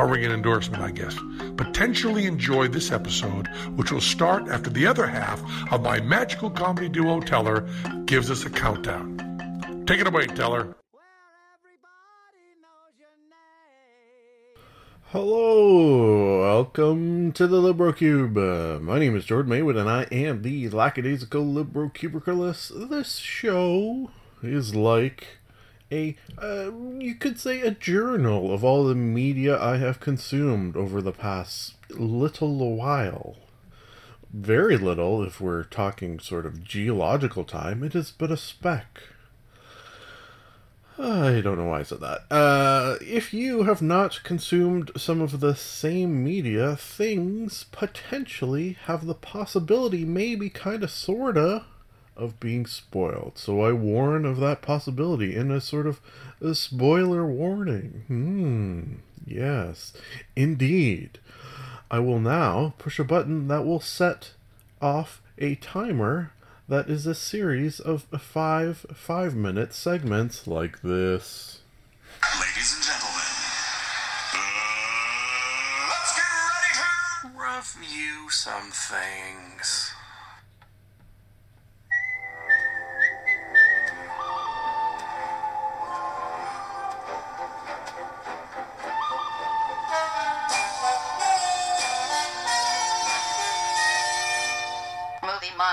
I'll ring an endorsement, I guess. Potentially enjoy this episode, which will start after the other half of my magical comedy duo Teller gives us a countdown. Take it away, Teller. Hello, welcome to the LibroCube. Uh, my name is Jordan Maywood, and I am the lackadaisical LibroCubicalist. This show is like a, uh, you could say, a journal of all the media I have consumed over the past little while. Very little, if we're talking sort of geological time, it is but a speck. I don't know why I said that. Uh, if you have not consumed some of the same media, things potentially have the possibility, maybe kind of sorta, of being spoiled. So I warn of that possibility in a sort of a spoiler warning. Hmm, yes, indeed. I will now push a button that will set off a timer that is a series of five five minute segments like this. Ladies and gentlemen, uh, let's get ready to review some things.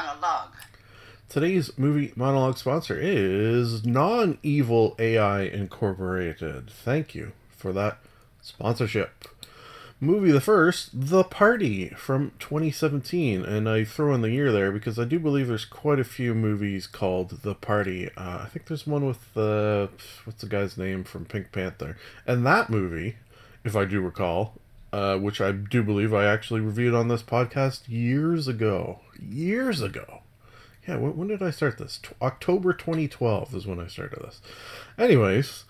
Monologue. Today's movie monologue sponsor is Non Evil AI Incorporated. Thank you for that sponsorship. Movie the first, The Party from 2017. And I throw in the year there because I do believe there's quite a few movies called The Party. Uh, I think there's one with the. what's the guy's name from Pink Panther? And that movie, if I do recall, uh, which I do believe I actually reviewed on this podcast years ago. Years ago. Yeah, when, when did I start this? T- October 2012 is when I started this. Anyways,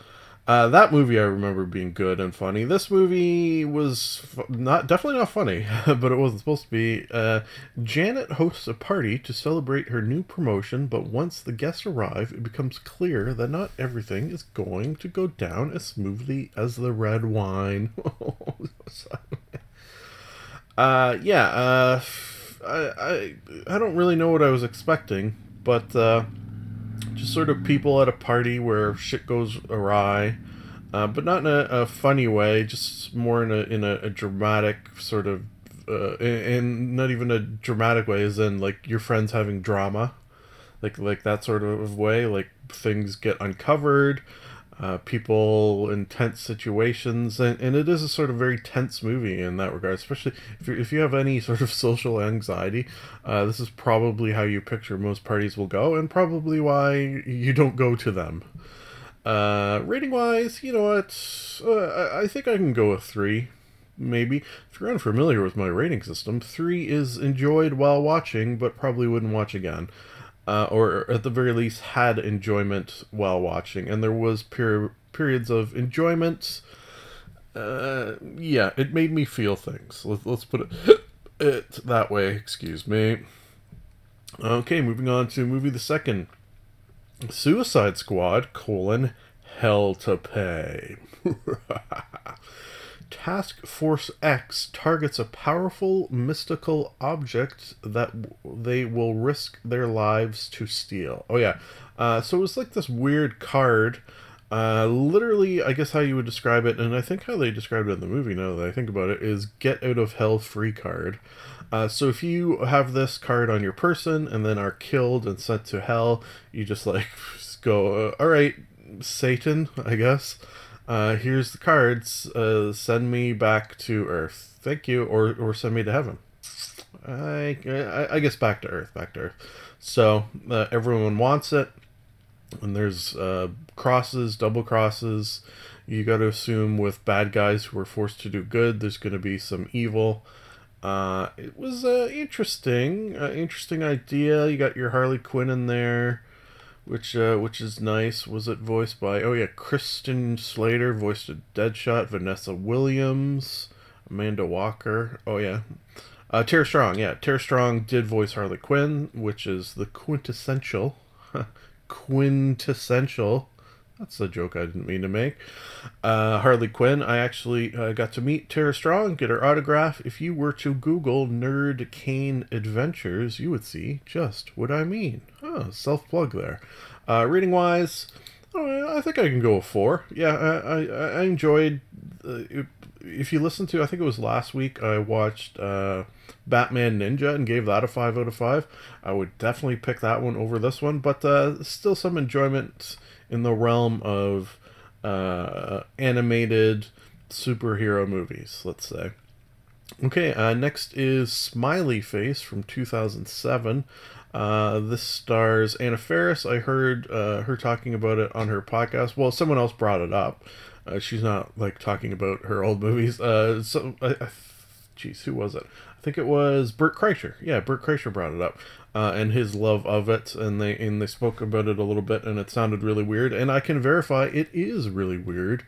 uh, that movie I remember being good and funny. This movie was not definitely not funny, but it wasn't supposed to be. Uh, Janet hosts a party to celebrate her new promotion, but once the guests arrive, it becomes clear that not everything is going to go down as smoothly as the red wine. uh, yeah, uh, I, I I don't really know what I was expecting, but uh, just sort of people at a party where shit goes awry, uh, but not in a, a funny way, just more in a in a, a dramatic sort of, uh, not even a dramatic way, as in like your friends having drama, like like that sort of way, like things get uncovered. Uh, people in tense situations, and, and it is a sort of very tense movie in that regard. Especially if you if you have any sort of social anxiety, uh, this is probably how you picture most parties will go, and probably why you don't go to them. Uh, rating wise, you know what? Uh, I, think I can go with three, maybe. If you're unfamiliar with my rating system, three is enjoyed while watching, but probably wouldn't watch again uh, or at the very least had enjoyment while watching. And there was per- periods of enjoyment. Uh, yeah it made me feel things. Let, let's put it, it that way. Excuse me. Okay moving on to movie the second. Suicide squad colon hell to pay Task Force X targets a powerful mystical object that they will risk their lives to steal. Oh yeah, uh, so it was like this weird card. Uh, literally, I guess how you would describe it, and I think how they described it in the movie. Now that I think about it, is get out of hell free card. Uh, so if you have this card on your person and then are killed and sent to hell, you just like just go, uh, all right, Satan, I guess uh, here's the cards. Uh, send me back to Earth. Thank you, or or send me to heaven. I I, I guess back to Earth, back to Earth. So uh, everyone wants it, and there's uh, crosses, double crosses. You got to assume with bad guys who are forced to do good, there's going to be some evil. Uh, it was uh, interesting, uh, interesting idea. You got your Harley Quinn in there, which uh, which is nice. Was it voiced by? Oh yeah, Christian Slater voiced a Deadshot. Vanessa Williams, Amanda Waller. Oh yeah, uh, Tara Strong. Yeah, Tara Strong did voice Harley Quinn, which is the quintessential, quintessential. That's a joke I didn't mean to make. Uh, Harley Quinn. I actually uh, got to meet Tara Strong, get her autograph. If you were to Google Nerd Cane Adventures, you would see just what I mean. Oh, self plug there. Uh, reading wise, uh, I think I can go a four. Yeah, I, I, I enjoyed. Uh, if you listen to, I think it was last week, I watched uh, Batman Ninja and gave that a five out of five. I would definitely pick that one over this one, but still some enjoyment in the realm of uh, animated superhero movies, let's say. Okay, uh, next is Smiley Face from 2007. Uh, this stars Anna Faris. I heard uh, her talking about it on her podcast. Well, someone else brought it up. Uh, she's not like talking about her old movies. Uh, so, I, I, geez, who was it? I think it was Bert Kreischer. Yeah, Bert Kreischer brought it up, uh, and his love of it, and they and they spoke about it a little bit, and it sounded really weird, and I can verify it is really weird.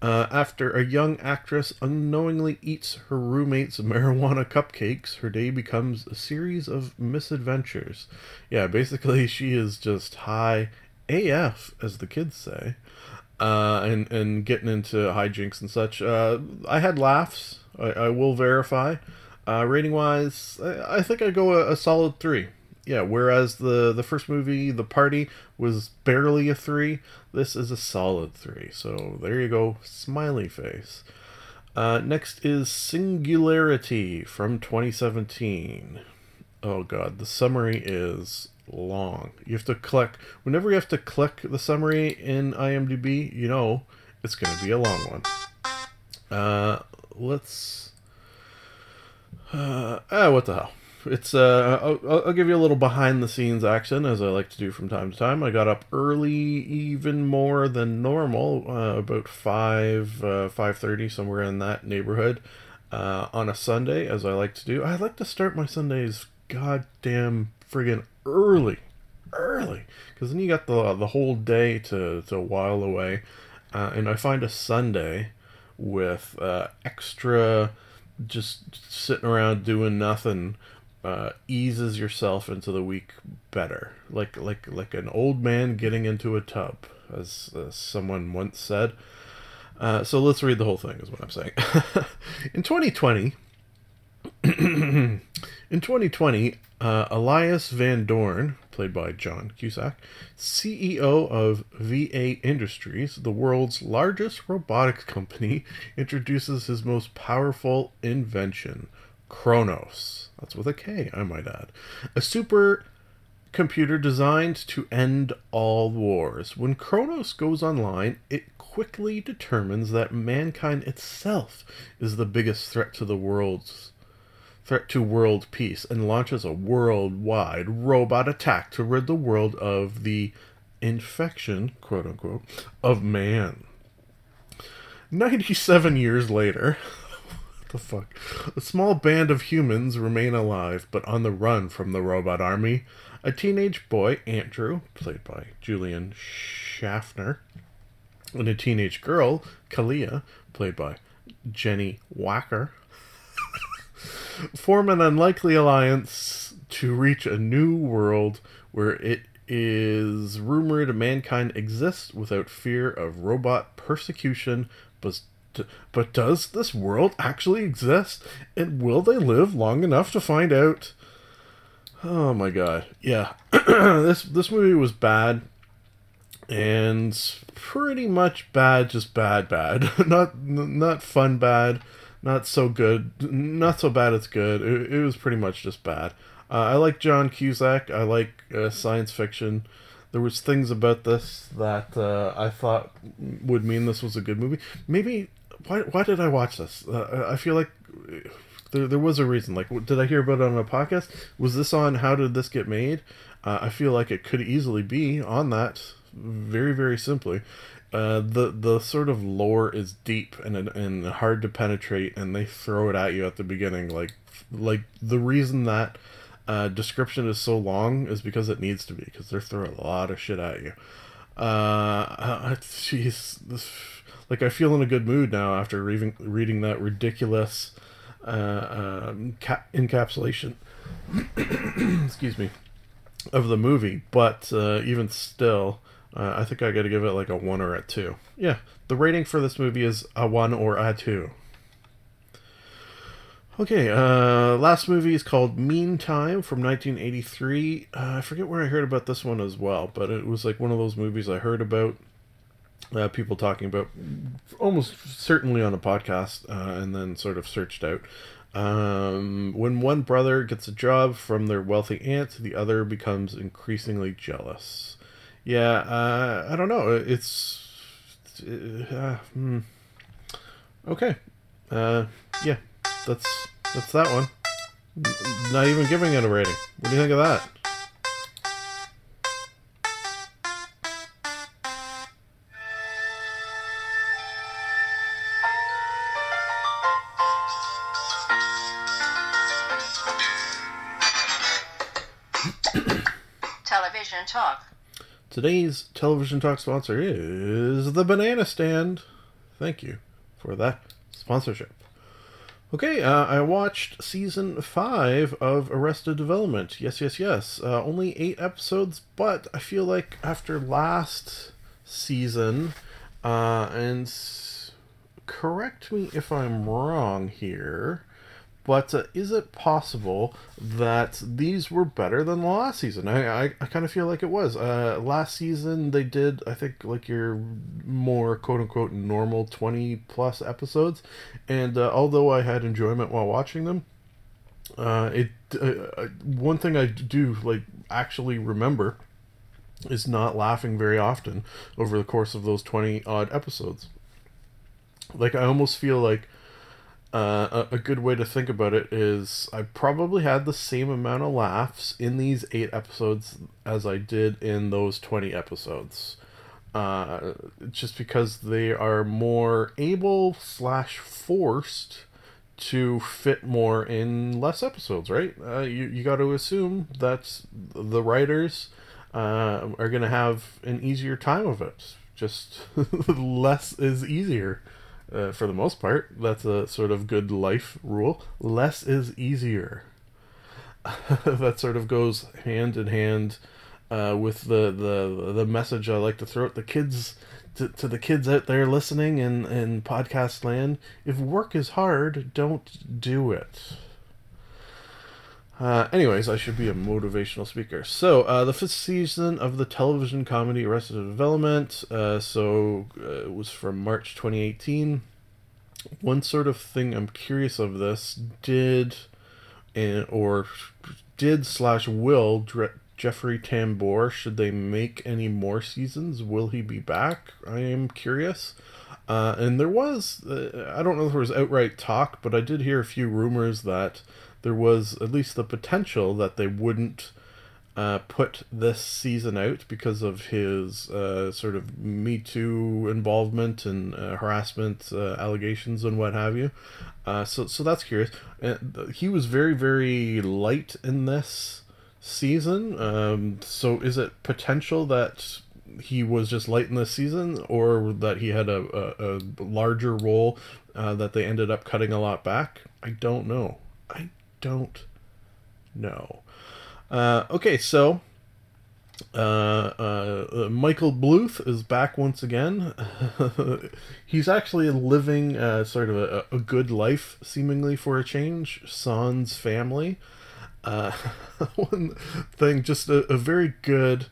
Uh, after a young actress unknowingly eats her roommate's marijuana cupcakes, her day becomes a series of misadventures. Yeah, basically, she is just high AF, as the kids say, uh, and and getting into hijinks and such. Uh, I had laughs. I, I will verify. Uh, rating wise, I, I think I go a, a solid three. Yeah, whereas the the first movie, The Party, was barely a three, this is a solid three. So there you go, smiley face. Uh, next is Singularity from 2017. Oh god, the summary is long. You have to click. Whenever you have to click the summary in IMDb, you know it's going to be a long one. Uh, let's. Uh, ah, what the hell? It's uh, I'll, I'll give you a little behind the scenes action as I like to do from time to time. I got up early, even more than normal, uh, about five uh, five thirty, somewhere in that neighborhood, uh, on a Sunday, as I like to do. I like to start my Sundays goddamn friggin' early, early, because then you got the the whole day to to while away, uh, and I find a Sunday with uh, extra just sitting around doing nothing uh, eases yourself into the week better. Like like like an old man getting into a tub as, someone once said. Uh, so let's read the whole thing is what i'm saying. In 2020 in 2020 uh, elias van dorn played by john cusack ceo of va industries the world's largest robotics company introduces his most powerful invention Kronos. That's with a K, I might add. A super computer designed to end all wars. When Kronos goes online, it quickly determines that mankind itself is the biggest threat to the world's threat to world peace and launches a worldwide robot attack to rid the world of the infection, quote unquote, of man. 97 years later, the fuck? A small band of humans remain alive, but on the run from the robot army. A teenage boy, Andrew, played by Julian Schaffner, and a teenage girl, Kalia, played by Jenny Wacker, form an unlikely alliance to reach a new world where it is rumored mankind exists without fear of robot persecution, but but does this world actually exist? And will they live long enough to find out? Oh my god. Yeah. this this movie was bad. And pretty much bad, just bad bad. not not fun bad, not so good. Not so bad it's good. It, it was pretty much just bad. Uh, I like John Cusack. I like uh, science fiction there was things about this that uh, I thought would mean this was a good movie. Maybe why why did I watch this? Uh, I feel like there, there was a reason. Like, did I hear about it on a podcast? Was this on How Did This Get Made? Uh, I feel like it could easily be on that very very simply. uh, the the sort of lore is deep and and hard to penetrate, and they throw it at you at the beginning. Like like the reason that uh, description is so long is because it needs to be because they're throwing a lot of shit at you. Uh, jeez, this, like I feel in a good mood now after reading reading that ridiculous uh, um, ca- encapsulation. excuse me, of the movie. But uh, even still, uh, I think I got to give it like a one or a two. Yeah, the rating for this movie is a one or a two. Okay, uh, last movie is called Meantime from 1983. Uh, I forget where I heard about this one as well, but it was like one of those movies I heard about. Uh, people talking about almost certainly on a podcast uh, and then sort of searched out. Um, when one brother gets a job from their wealthy aunt, the other becomes increasingly jealous. Yeah, uh, I don't know. It's. Uh, hmm. Okay. Uh, yeah, that's that's that one. Not even giving it a rating. What do you think of that? Today's television talk sponsor is the Banana Stand. Thank you for that sponsorship. Okay, uh, I watched season five of Arrested Development. Yes, yes, yes. Uh, only eight episodes, but I feel like after last season, uh, and s- correct me if I'm wrong here, but uh, is it possible that these were better than the last season? I, I, I kind of feel like it was. Uh, last season they did, I think, like your more quote unquote normal 20 plus episodes. And uh, although I had enjoyment while watching them, uh, it uh, uh, one thing I do like actually remember is not laughing very often over the course of those 20 odd episodes. Like I almost feel like uh, a, a good way to think about it is I probably had the same amount of laughs in these eight episodes as I did in those 20 episodes. Uh, just because they are more able slash forced to fit more in less episodes, right? Uh, you, you got to assume that the writers uh, are going to have an easier time of it. Just less is easier uh, for the most part. That's a sort of good life rule. Less is easier. that sort of goes hand in hand uh, with the, the the message I like to throw at the kids to, to the kids out there listening in, in podcast land. If work is hard, don't do it. Uh, anyways, I should be a motivational speaker. So, uh, the fifth season of the television comedy Arrested Development. Uh, so, uh, it was from March 2018. One sort of thing I'm curious of this did, and or did slash will Jeffrey Tambor. Should they make any more seasons? Will he be back? I am curious. Uh, and there was, uh, I don't know if there was outright talk, but I did hear a few rumors that there was at least the potential that they wouldn't uh, put this season out because of his uh, sort of Me Too involvement and uh, harassment uh, allegations and what have you. Uh, so, so that's curious. And he was very, very light in this season. Um, so, is it potential that he was just light in this season, or that he had a, a, a larger role uh, that they ended up cutting a lot back? I don't know. I don't know. Uh, okay, so uh, uh, Michael Bluth is back once again. He's actually living uh, sort of a, a good life, seemingly for a change. Sans family. Uh, one thing, just a, a very good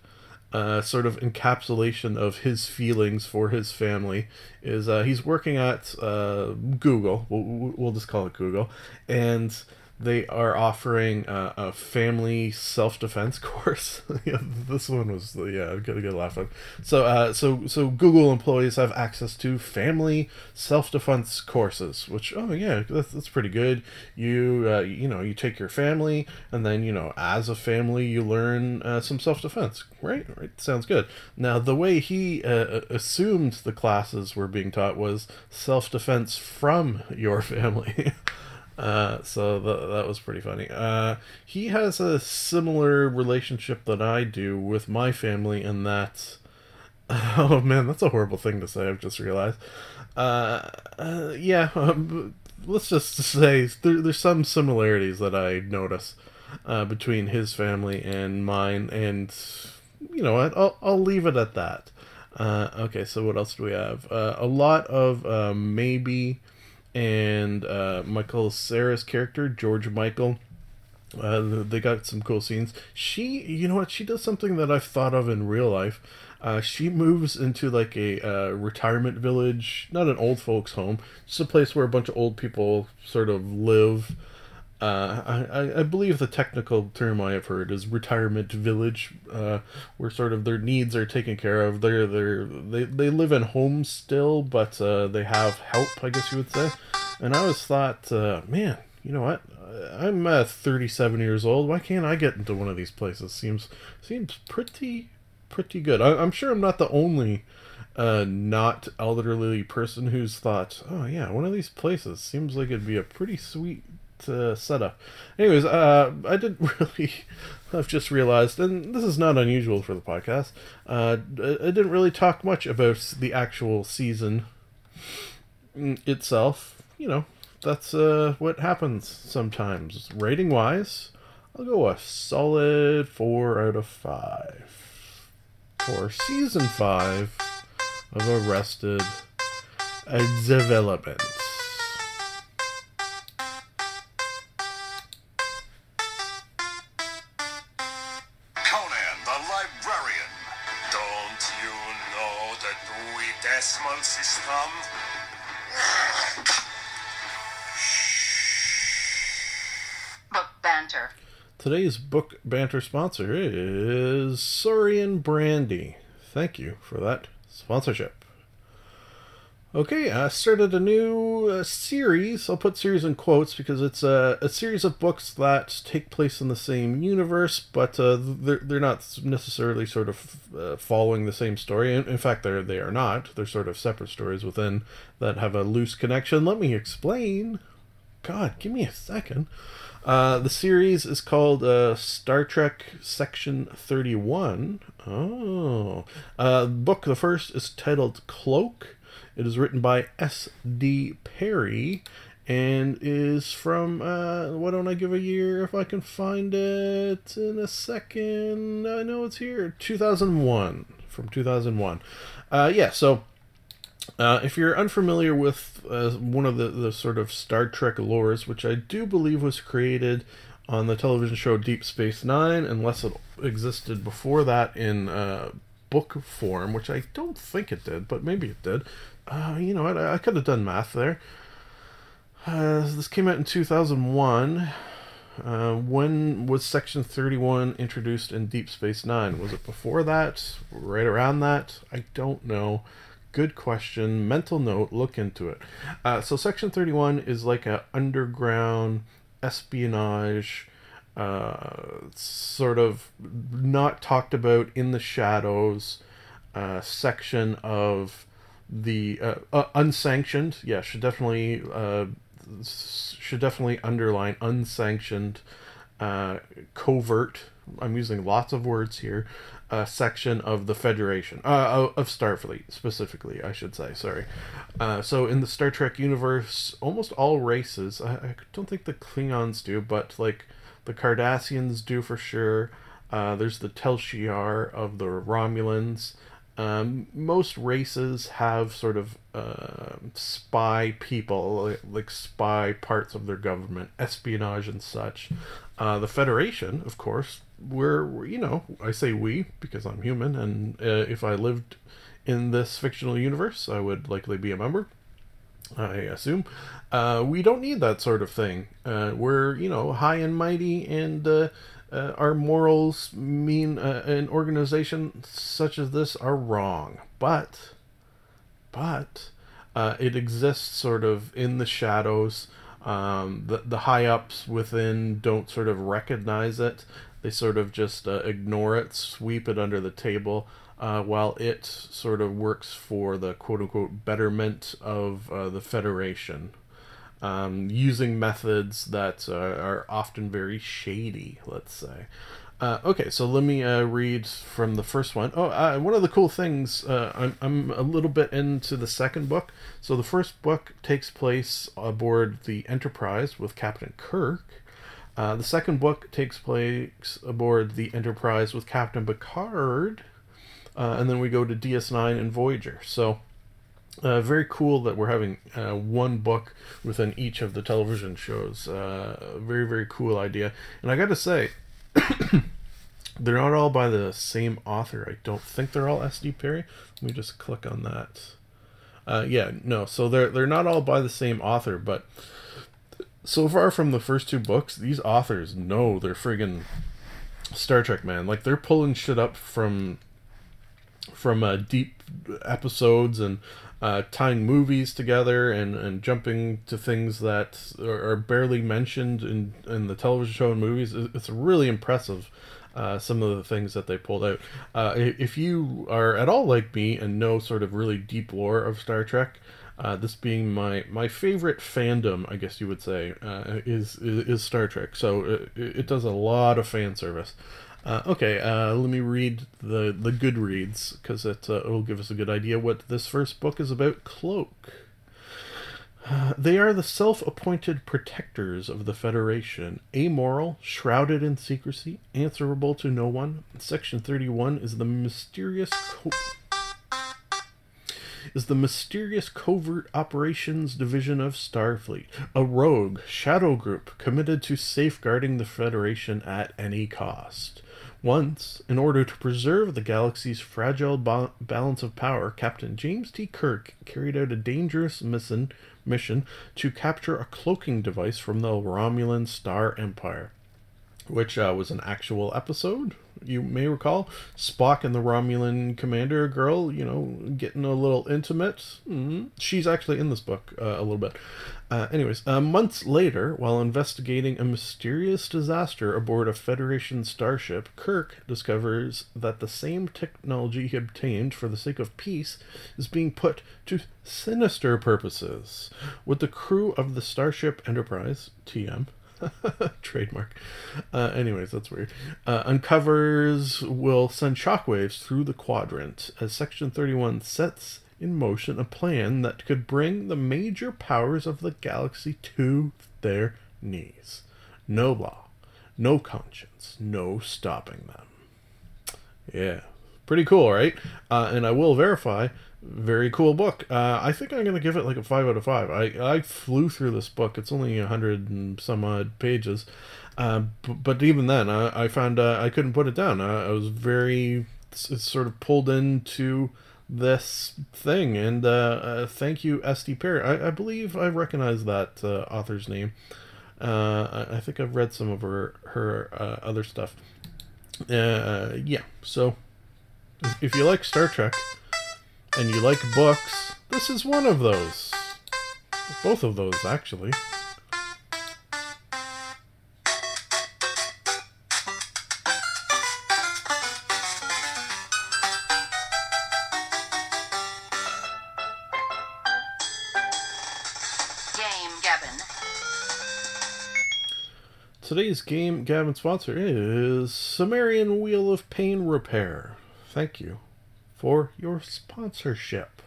uh, sort of encapsulation of his feelings for his family is uh, he's working at uh, Google. We'll, we'll just call it Google, and they are offering a, family self defense course. yeah, this one was yeah, I got a good laugh on. So uh, so so Google employees have access to family self defense courses, which oh yeah, that's, that's pretty good. You uh, you know you take your family and then you know as a family you learn uh, some self defense. Right, right, sounds good. Now the way he uh, assumed the classes were being taught was self defense from your family. Uh, so th- that was pretty funny. Uh, he has a similar relationship that I do with my family in that. Oh man, that's a horrible thing to say. I've just realized. Uh, uh yeah, um, let's just say there, there's some similarities that I notice uh, between his family and mine, and you know what? I'll I'll leave it at that. Uh, okay, so what else do we have? Uh, a lot of uh, maybe and uh, Michael Cera's character, George Michael. Uh, they got some cool scenes. She, you know what? She does something that I've thought of in real life. Uh, she moves into like a uh, retirement village, not an old folks' home, just a place where a bunch of old people sort of live. Uh, I, I believe the technical term I have heard is retirement village, uh, where sort of their needs are taken care of. They're they're they, they live in homes still, but uh, they have help, I guess you would say. And I always thought, uh, man, you know what? I'm uh, 37 years old. Why can't I get into one of these places? Seems seems pretty pretty good. I, am sure I'm not the only uh, not elderly person who's thought, oh yeah, one of these places seems like it'd be a pretty sweet uh, setup. Anyways, uh, I didn't really. I've just realized, and this is not unusual for the podcast. Uh, I didn't really talk much about the actual season itself. You know, that's uh, what happens sometimes. Rating wise, I'll go a solid four out of five for season five of Arrested Development. Book banter sponsor is Saurian Brandy. Thank you for that sponsorship. Okay, I started a new uh, series. I'll put series in quotes because it's a, a series of books that take place in the same universe, but uh, they're, they're not necessarily sort of uh, following the same story. In, in fact, they're, they are not. They're sort of separate stories within that have a loose connection. Let me explain. God, give me a second. Uh, the series is called uh, Star Trek Section 31. Oh. Uh, book, the first, is titled Cloak. It is written by S.D. Perry and is from, uh, why don't I give a year if I can find it in a second? I know it's here. 2001. From 2001. Uh, yeah, so uh, if you're unfamiliar with uh, one of the, the sort of Star Trek lores, which I do believe was created on the television show Deep Space Nine, unless it existed before that in uh, book form, which I don't think it did, but maybe it did. Uh, you know what? I, I could have done math there. Uh, this came out in 2001. Uh, when was Section 31 introduced in Deep Space Nine? Was it before that? Right around that? I don't know. Good question. Mental note. Look into it. Uh, so Section Thirty One is like a underground espionage, uh, sort of not talked about in the shadows uh, section of the uh, uh, unsanctioned. Yeah, should definitely uh, should definitely underline unsanctioned, covert. I'm using lots of words here uh, section of the Federation, uh, of Starfleet specifically, I should say. Sorry. Uh, so in the Star Trek universe, almost all races. I, I don't think the Klingons do, but like the Cardassians do for sure. Uh, there's the Tal Shiar of the Romulans. Um, most races have sort of uh, spy people, like, like, spy parts of their government, espionage and such. Uh, the Federation, of course, we're, you know, I say we because I'm human, and uh, if I lived in this fictional universe, I would likely be a member. I assume. Uh, we don't need that sort of thing. Uh, we're, you know, high and mighty, and uh, uh, our morals mean uh, an organization such as this are wrong. But, but, uh, it exists sort of in the shadows. Um, the, the high ups within don't sort of recognize it. They sort of just uh, ignore it, sweep it under the table, uh, while it sort of works for the quote unquote betterment of uh, the Federation, um, using methods that uh, are often very shady, let's say. Uh, okay, so let me uh, read from the first one. Oh, uh, one of the cool things, uh, I'm, I'm a little bit into the second book. So the first book takes place aboard the Enterprise with Captain Kirk. Uh, the second book takes place aboard the Enterprise with Captain Picard. Uh, and then we go to DS9 and Voyager. So, uh, very cool that we're having uh, one book within each of the television shows. Uh, very, very cool idea. And I got to say, they're not all by the same author. I don't think they're all S.D. Perry. Let me just click on that. Uh, yeah, no. So they're they're not all by the same author, but so far from the first two books, these authors know they're friggin' Star Trek, man. Like they're pulling shit up from from uh, deep episodes and uh, tying movies together and, and jumping to things that are, are barely mentioned in, in the television show and movies. It's really impressive. Uh, some of the things that they pulled out. Uh, if you are at all like me and know sort of really deep lore of Star Trek, uh, this being my my favorite fandom, I guess you would say, uh, is, is is Star Trek. So it, it does a lot of fan service. Uh, okay, uh, let me read the the Goodreads because it uh, will give us a good idea what this first book is about. Cloak. Uh, they are the self-appointed protectors of the Federation, amoral, shrouded in secrecy, answerable to no one. Section thirty-one is the mysterious. Co- is the mysterious covert operations division of Starfleet, a rogue shadow group committed to safeguarding the Federation at any cost. Once, in order to preserve the galaxy's fragile ba- balance of power, Captain James T. Kirk carried out a dangerous mission, mission to capture a cloaking device from the Romulan Star Empire which uh, was an actual episode. You may recall Spock and the Romulan commander girl, you know, getting a little intimate. mm She's actually in this book uh, a little bit. Uh, anyways, uh, months later, while investigating a mysterious disaster aboard a Federation starship, Kirk discovers that the same technology he obtained for the sake of peace is being put to sinister purposes. With the crew of the Starship Enterprise, TM, trademark. Uh, anyways, that's weird. Uh, uncovers will send shockwaves through the quadrant as Section 31 sets in motion a plan that could bring the major powers of the galaxy to their knees. No law, no conscience, no stopping them. Yeah, pretty cool, right? Uh, and I will verify, very cool book. Uh, I think I'm gonna give it like a five out of five. I I flew through this book. It's only a hundred and some odd pages, uh, b- but even then, I, I found uh, I couldn't put it down. I, I was very s- sort of pulled into this thing, and uh, uh, thank you, S.D. Perry. I, I believe I recognize that uh, author's name. I, I think I've read some of her her other stuff. Yeah, so if you like Star Trek and you like books, this is one of those. Both of those, actually. Today's game, Gabbin sponsor, is Sumerian Wheel of Pain Repair. Thank you for your sponsorship.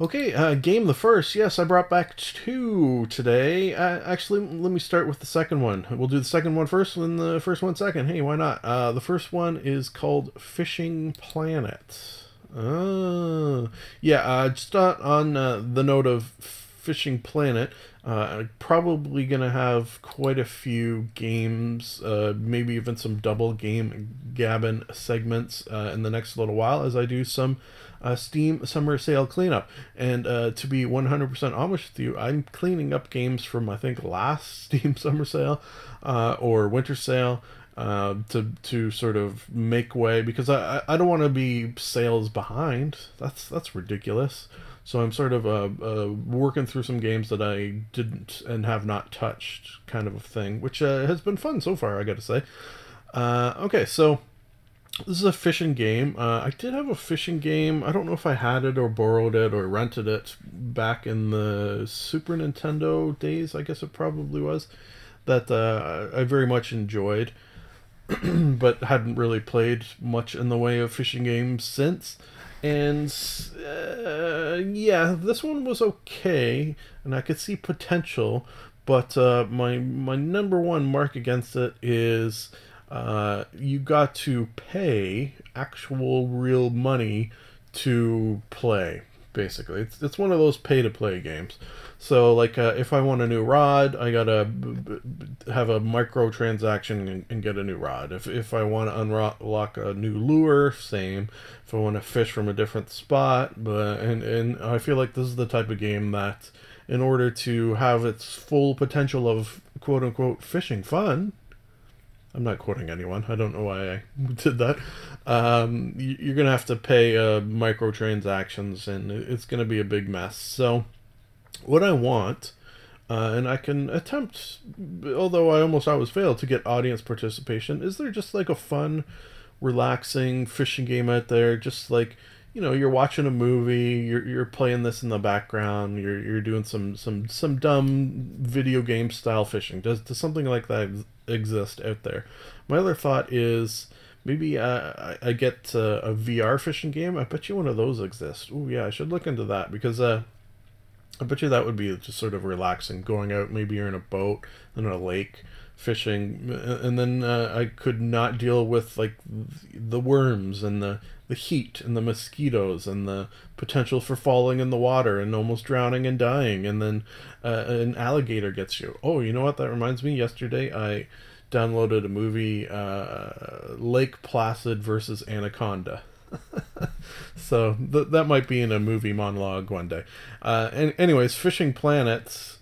Okay, uh, game the first. Yes, I brought back two today. Uh, actually, let me start with the second one. We'll do the second one first, and the first one second. Hey, why not? Uh, the first one is called Fishing Planet. Uh, yeah, uh, just on, uh, the note of Fishing Planet, Uh, probably gonna have quite a few games, uh, maybe even some double game gabbin segments uh, in the next little while as I do some uh, Steam summer sale cleanup. And uh, to be 100% honest with you, I'm cleaning up games from I think last Steam summer sale uh, or winter sale. Uh, to to sort of make way because I, I- I don't want to be sales behind. That's that's ridiculous. So I'm sort of uh, uh, working through some games that I didn't and have not touched, kind of a thing, which uh, has been fun so far. I got to say. Uh, okay, so this is a fishing game. Uh, I did have a fishing game. I don't know if I had it or borrowed it or rented it back in the Super Nintendo days. I guess it probably was that uh, I very much enjoyed, but hadn't really played much in the way of fishing games since. And uh, yeah, this one was okay, and I could see potential. But uh, my my number one mark against it is uh, you got to pay actual real money to play. Basically, it's it's one of those pay to play games. So like uh, if I want a new rod, I gotta b- b- have a micro transaction and, and get a new rod. If if I want to unlock a new lure, same. If I want to fish from a different spot, but and and I feel like this is the type of game that, in order to have its full potential of quote unquote fishing fun, I'm not quoting anyone. I don't know why I did that. Um, you're gonna have to pay uh, microtransactions, and it's gonna be a big mess. So, what I want, uh, and I can attempt, although I almost always fail to get audience participation. Is there just like a fun, relaxing fishing game out there? Just like you know, you're watching a movie, you're you're playing this in the background, you're you're doing some some some dumb video game style fishing. Does does something like that exist out there? My other thought is maybe uh, I I get a VR fishing game. I bet you one of those exists. Oh yeah, I should look into that because uh, I bet you that would be just sort of relaxing. Going out, maybe you're in a boat in a lake fishing, and then uh, I could not deal with like the worms and the the heat and the mosquitoes and the potential for falling in the water and almost drowning and dying, and then uh, an alligator gets you. Oh, you know what? That reminds me. Yesterday, I downloaded a movie, uh, Lake Placid versus Anaconda. so th- that might be in a movie monologue one day. Uh, and anyways, Fishing Planets.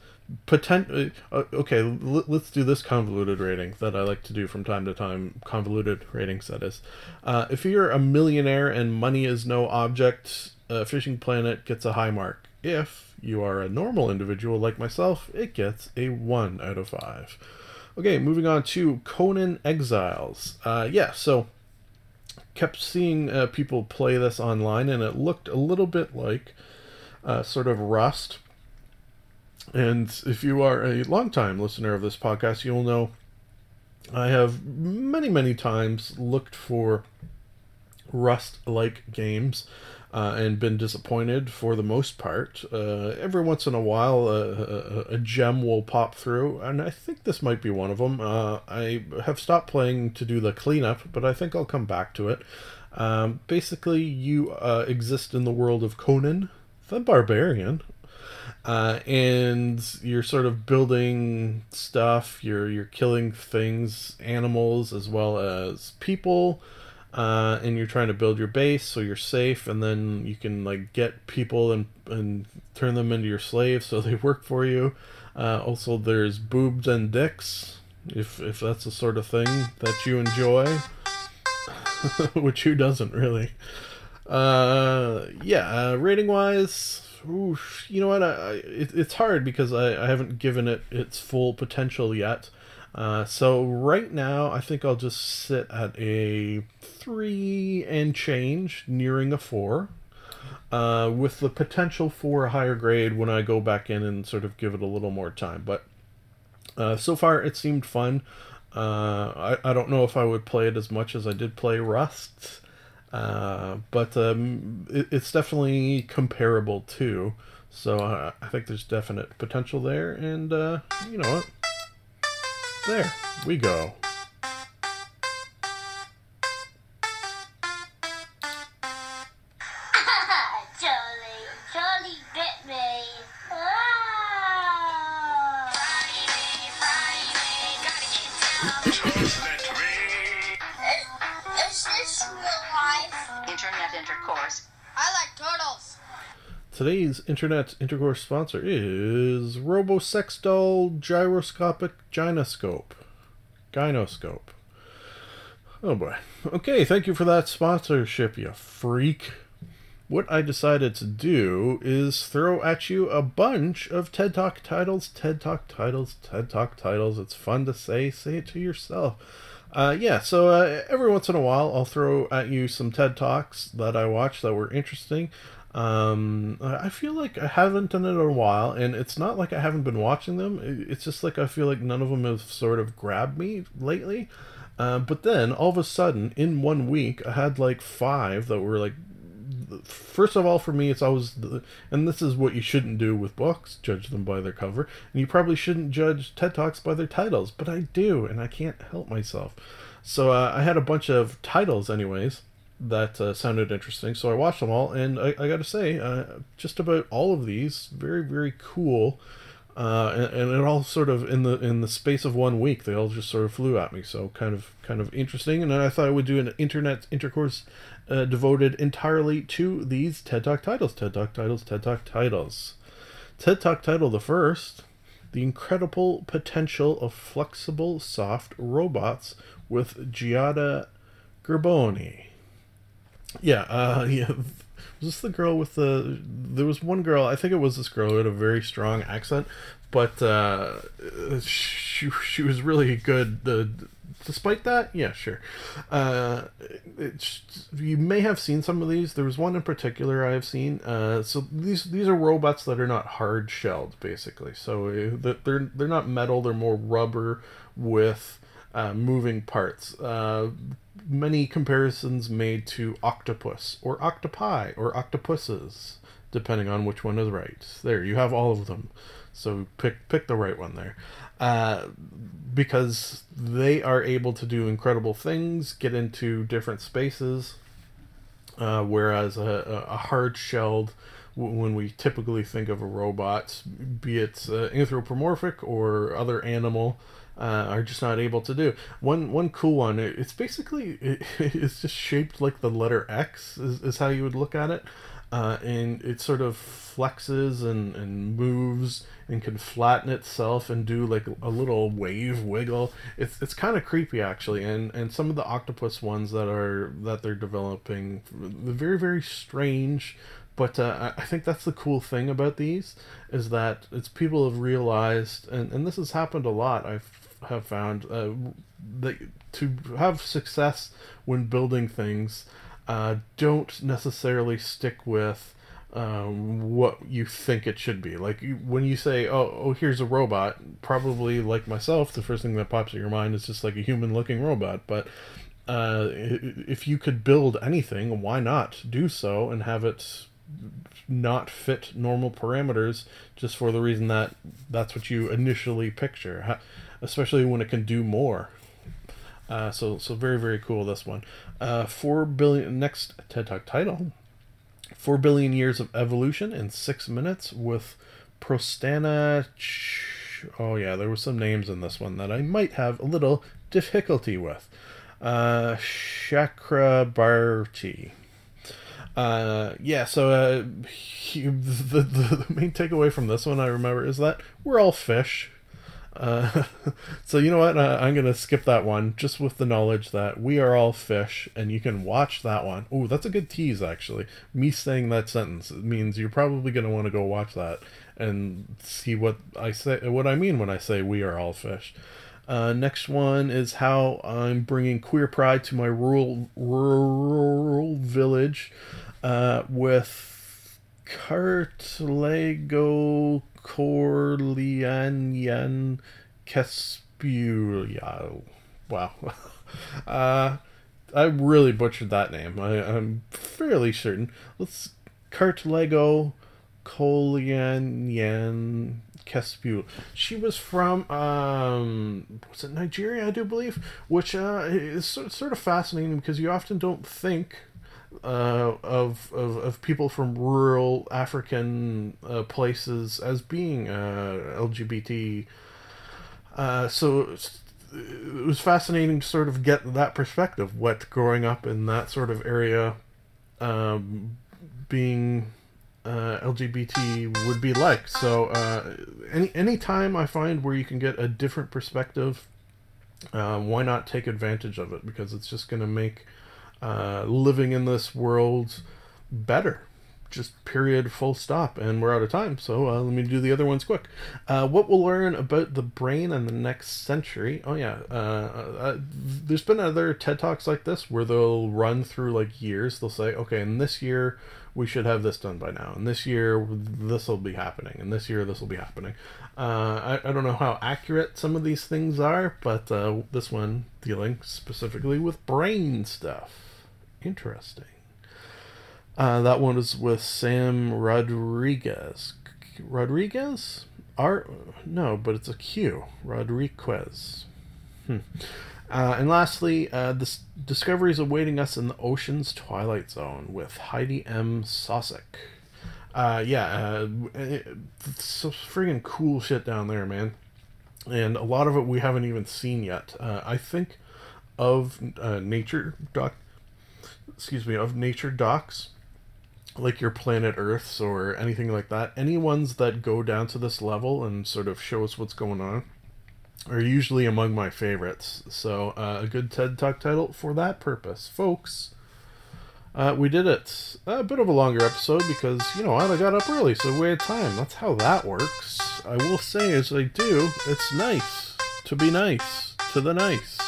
Potent- uh, okay, l- let's do this convoluted rating that I like to do from time to time. Convoluted ratings, that is. Uh, if you're a millionaire and money is no object, uh, Fishing Planet gets a high mark. If you are a normal individual like myself, it gets a 1 out of 5. Okay, moving on to Conan Exiles. Uh, yeah, so kept seeing uh, people play this online, and it looked a little bit like uh, sort of Rust. And if you are a longtime listener of this podcast, you'll know I have many, many times looked for Rust like games uh, and been disappointed for the most part. Uh, every once in a while, a, a, a gem will pop through, and I think this might be one of them. Uh, I have stopped playing to do the cleanup, but I think I'll come back to it. Um, basically, you uh, exist in the world of Conan the Barbarian, uh, and you're sort of building stuff. You're you're killing things, animals as well as people, uh, and you're trying to build your base so you're safe. And then you can like get people and and turn them into your slaves so they work for you. Uh, also, there's boobs and dicks, if if that's the sort of thing that you enjoy, which who doesn't really. Uh, yeah, uh, rating wise, oof, you know what? I, I it, it's hard because I, I haven't given it its full potential yet. Uh, so right now, I think I'll just sit at a three and change, nearing a four, uh, with the potential for a higher grade when I go back in and sort of give it a little more time. But uh, so far, it seemed fun. Uh, I, I don't know if I would play it as much as I did play Rust. Uh, but um, it, it's definitely comparable too. So uh, I think there's definite potential there, and uh, you know what? There we go. Intercourse. I like turtles. Today's internet intercourse sponsor is Robosextol Gyroscopic Gynoscope. Gynoscope. Oh boy. Okay, thank you for that sponsorship, you freak. What I decided to do is throw at you a bunch of TED Talk titles, TED Talk titles, TED Talk titles. It's fun to say. Say it to yourself. Uh, yeah, so uh, every once in a while, I'll throw at you some TED Talks that I watched that were interesting. Um, I feel like I haven't done it in a while, and it's not like I haven't been watching them. It's just like I feel like none of them have sort of grabbed me lately. Uh, but then all of a sudden, in one week, I had like five that were like first of all for me it's always the, and this is what you shouldn't do with books judge them by their cover and you probably shouldn't judge ted talks by their titles but i do and i can't help myself. So uh, i had a bunch of titles anyways that uh, sounded interesting so i watched them all and i, I gotta say uh, just about all of these very very cool uh, and, and it all sort of in the in the space of one week they all just sort of flew at me. So kind of kind of interesting. And then i thought i would do an internet intercourse uh, devoted entirely to these ted talk titles. Ted talk titles ted talk titles. Ted talk title the first the incredible potential of flexible soft robots with giada gerboni. Yeah, uh, yeah. Was this the girl with the? There was one girl. I think it was this girl who had a very strong accent, but uh, she she was really good. Uh, despite that, yeah, sure. Uh, it's, you may have seen some of these. There was one in particular I have seen. Uh, so these these are robots that are not hard shelled, basically. So uh, they're they're not metal. They're more rubber with uh, moving parts. Uh, many comparisons made to octopus or octopi or octopuses, depending on which one is right. There, you have all of them. So pick pick the right one there, uh, because they are able to do incredible things, get into different spaces. Uh, whereas a, a hard shelled, when we typically think of a robot, be it uh, anthropomorphic or other animal, uh, are just not able to do. One one cool one. it- It's basically it, it's just shaped like the letter X is, is how you would look at it, uh, and it sort of flexes and, and moves and can flatten itself and do like a little wave wiggle. It's it's kind of creepy actually, and and some of the octopus ones that are that they're developing, very very strange. But uh, I think that's the cool thing about these is that it's people have realized, and, and this has happened a lot. I've have found uh, that to have success when building things, uh, don't necessarily stick with um, what you think it should be. Like you, when you say, "Oh, oh, here's a robot," probably like myself, the first thing that pops in your mind is just like a human-looking robot. But uh, if you could build anything, why not do so and have it not fit normal parameters just for the reason that that's what you initially picture, especially when it can do more. Uh, so so very very cool this one. Uh, four billion next TED Talk title. Four billion years of evolution in six minutes with Prostana. Ch- oh yeah, there were some names in this one that I might have a little difficulty with. Uh, Chakrabarty. Uh, yeah, so uh, he, the, the the main takeaway from this one I remember is that we're all fish. Uh, so you know what? Uh, I'm gonna skip that one just with the knowledge that we are all fish, and you can watch that one. Oh, that's a good tease, actually. Me saying that sentence means you're probably gonna want to go watch that and see what I say, what I mean when I say we are all fish. Uh, next one is how I'm bringing queer pride to my rural rural village uh, with Cartlego Corlianian Kespiulial. Wow. Uh, I really butchered that name. I, I'm fairly certain. Let's Kurt Lego Kolianian Kespiu. She was from um was it Nigeria, I do believe, which uh is sort of fascinating because you often don't think uh, of, of of people from rural African uh, places as being uh, LGBT. Uh, so it was fascinating to sort of get that perspective. What growing up in that sort of area, um, being uh, LGBT would be like. So any any time I find where you can get a different perspective, why not take advantage of it? Because it's just going to make uh, living in this world better. Just period, full stop, and we're out of time. So uh, let me do the other ones quick. Uh, what we'll learn about the brain in the next century. Oh yeah, uh, uh, there's been other TED talks like this where they'll run through like years. They'll say, okay, in this year we should have this done by now, and this year this will be happening, and this year this will be happening. Uh, I, I don't know how accurate some of these things are, but uh, this one dealing specifically with brain stuff. Interesting. Uh, that one is with Sam Rodriques. Rodriguez? R? No, but it's a Q. Rodriguez. Hmm. Uh, and lastly, uh, this discovery is awaiting us in the ocean's twilight zone with Heidi M. Sosik. Uh, yeah, uh, some friggin' cool shit down there, man. And a lot of it we haven't even seen yet. Uh, I think of uh, nature doc, excuse me, of nature docs like your planet Earths or anything like that, any ones that go down to this level and sort of show us what's going on are usually among my favorites. So, uh, a good TED Talk title for that purpose. Folks, uh, we did it. A bit of a longer episode because, you know, I got up early, so we had time. That's how that works. I will say, as I do, it's nice to be nice to the nice.